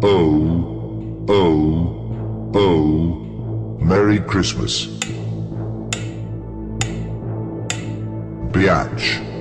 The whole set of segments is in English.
Oh, oh, oh, Merry Christmas. Biatch.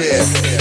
is.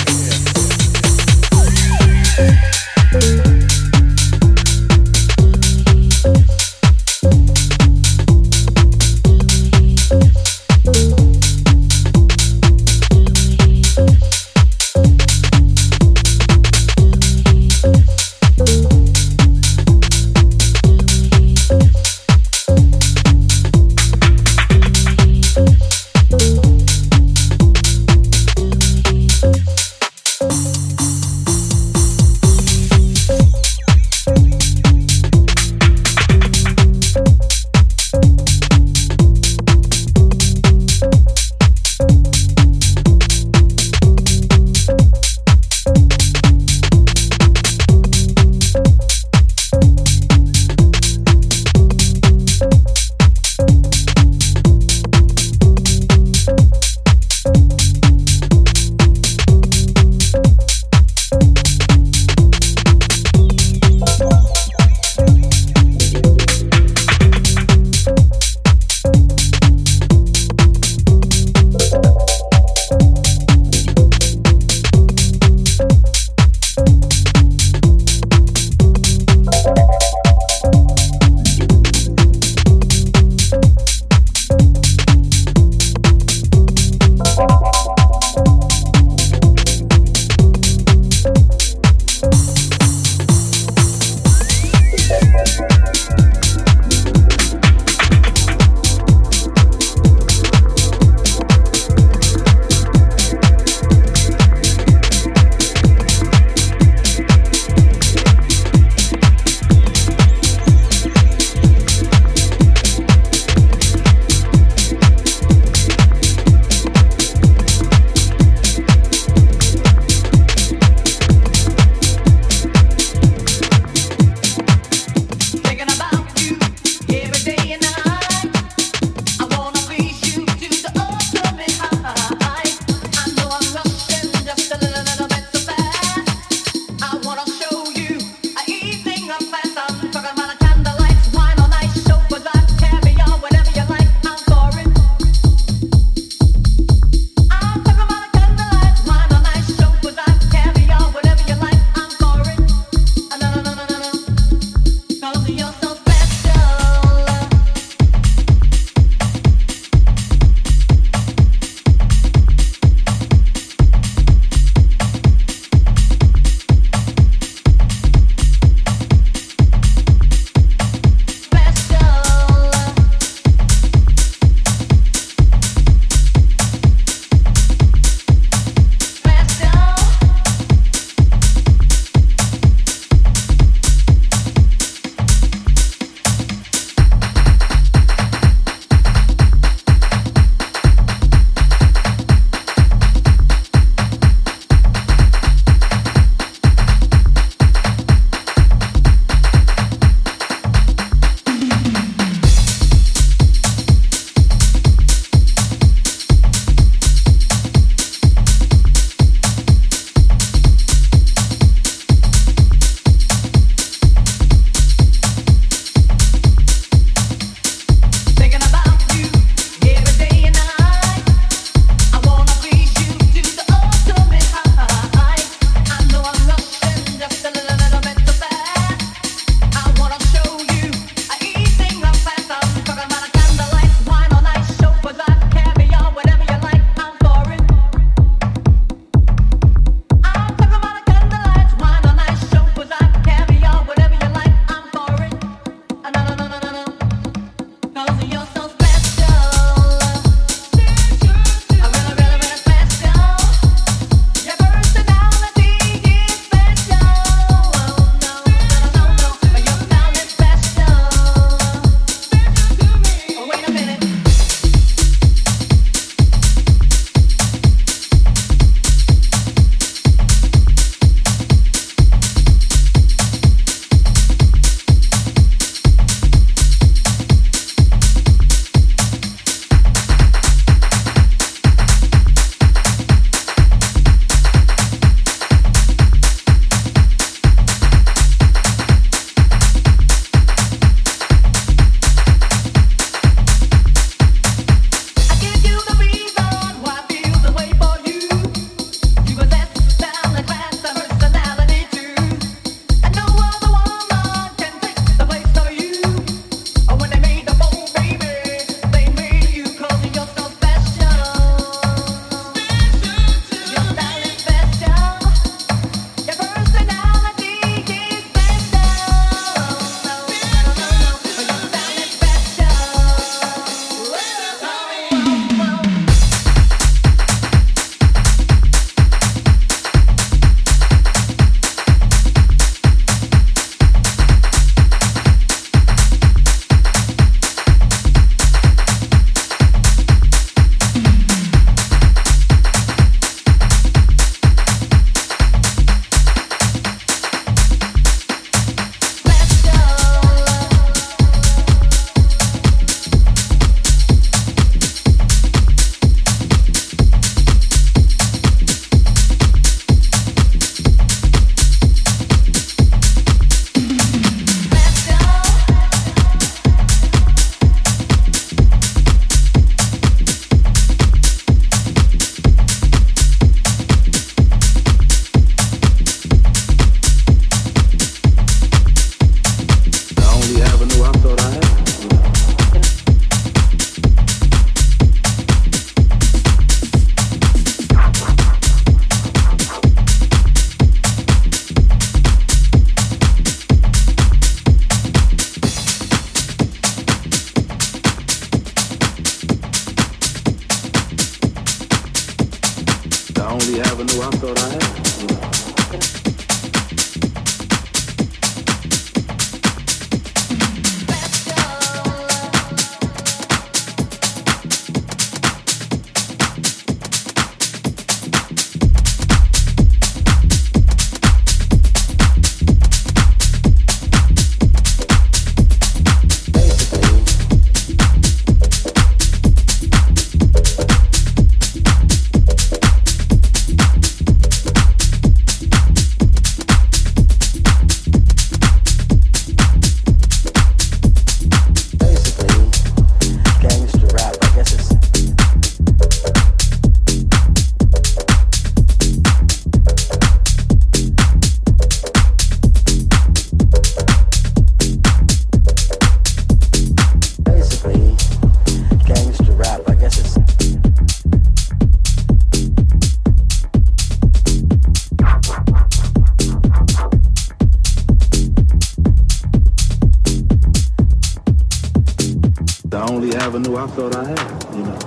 avenue I thought I had, you know.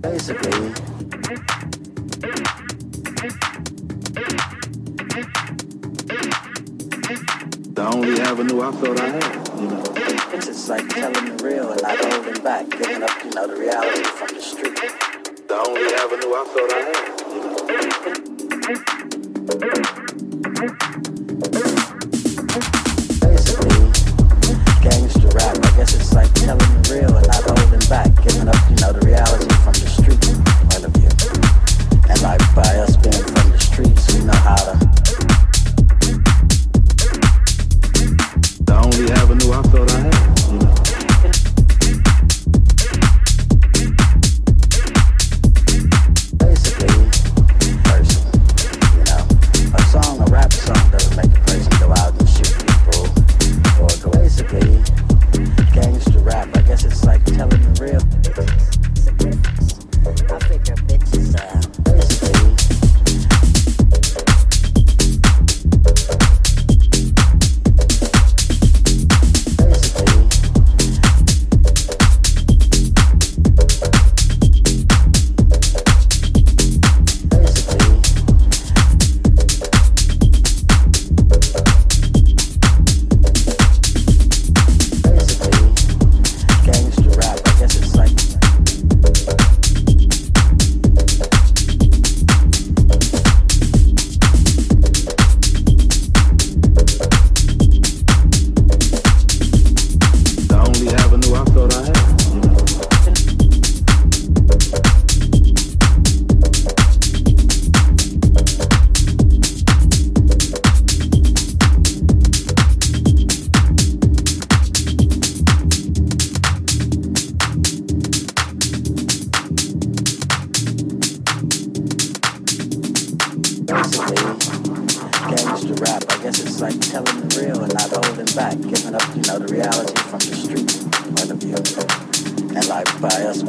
Basically, the only avenue I thought I had, you know. It's just like telling the real and not holding back, giving up, you know, the reality from the street. The only avenue I thought I had. like telling the real and not holding back, giving up, you know, the reality from the street or the vehicle. And life by us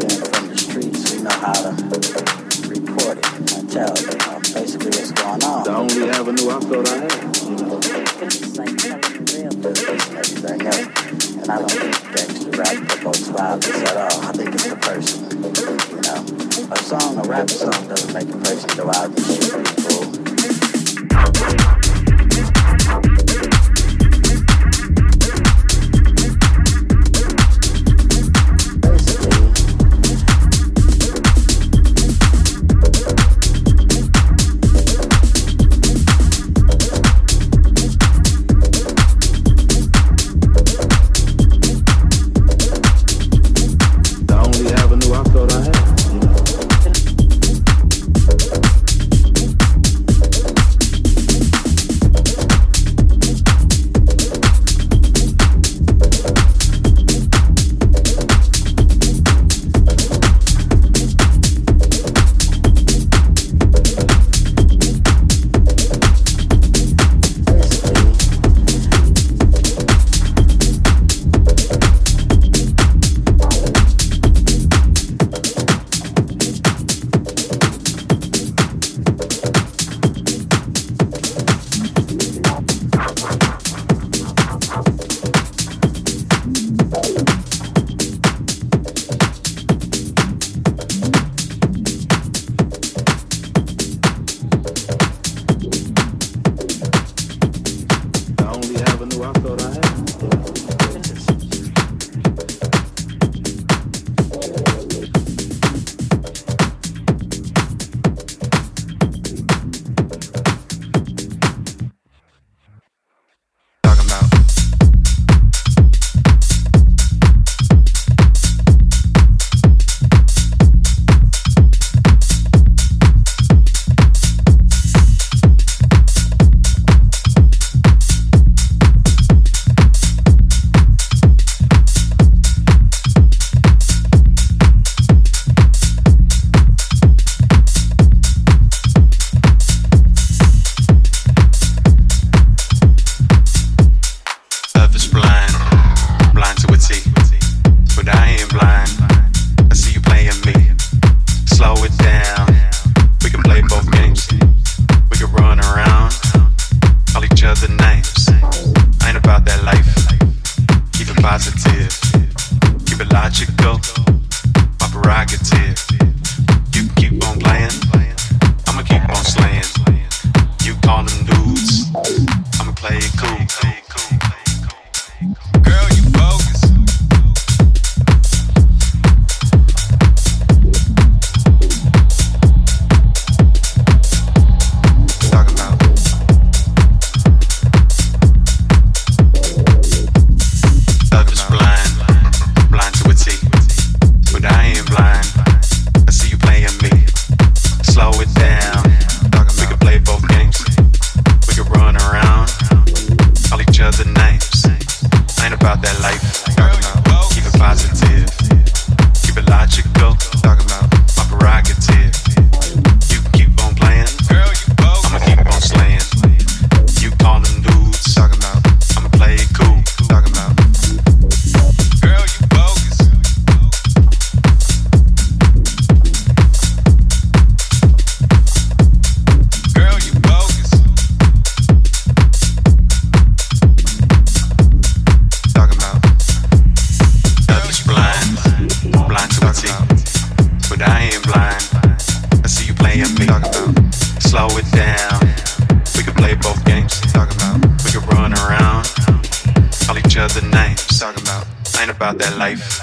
about that life.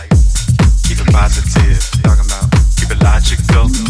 Keep it positive, talking about keep it logical.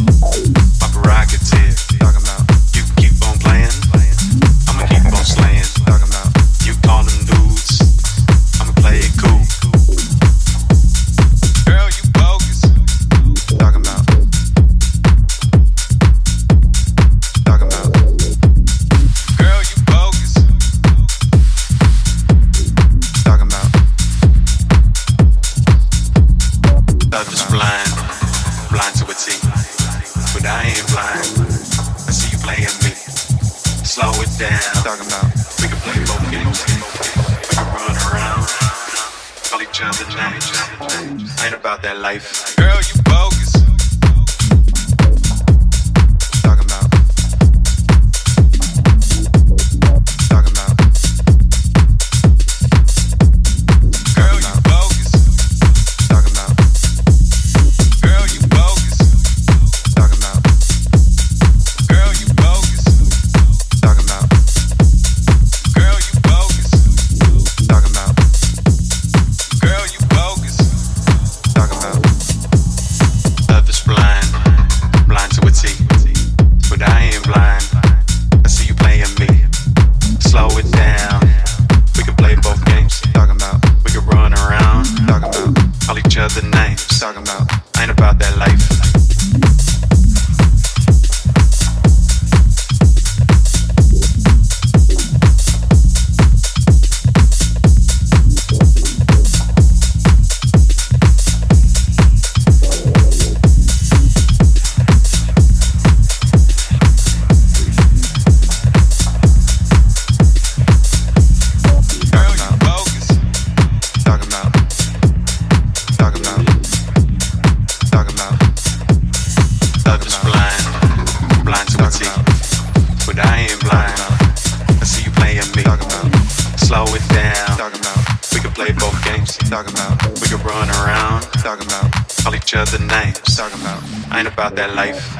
their life.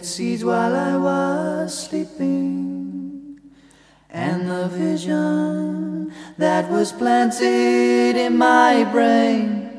planted seeds while I was sleeping. And the vision that was planted in my brain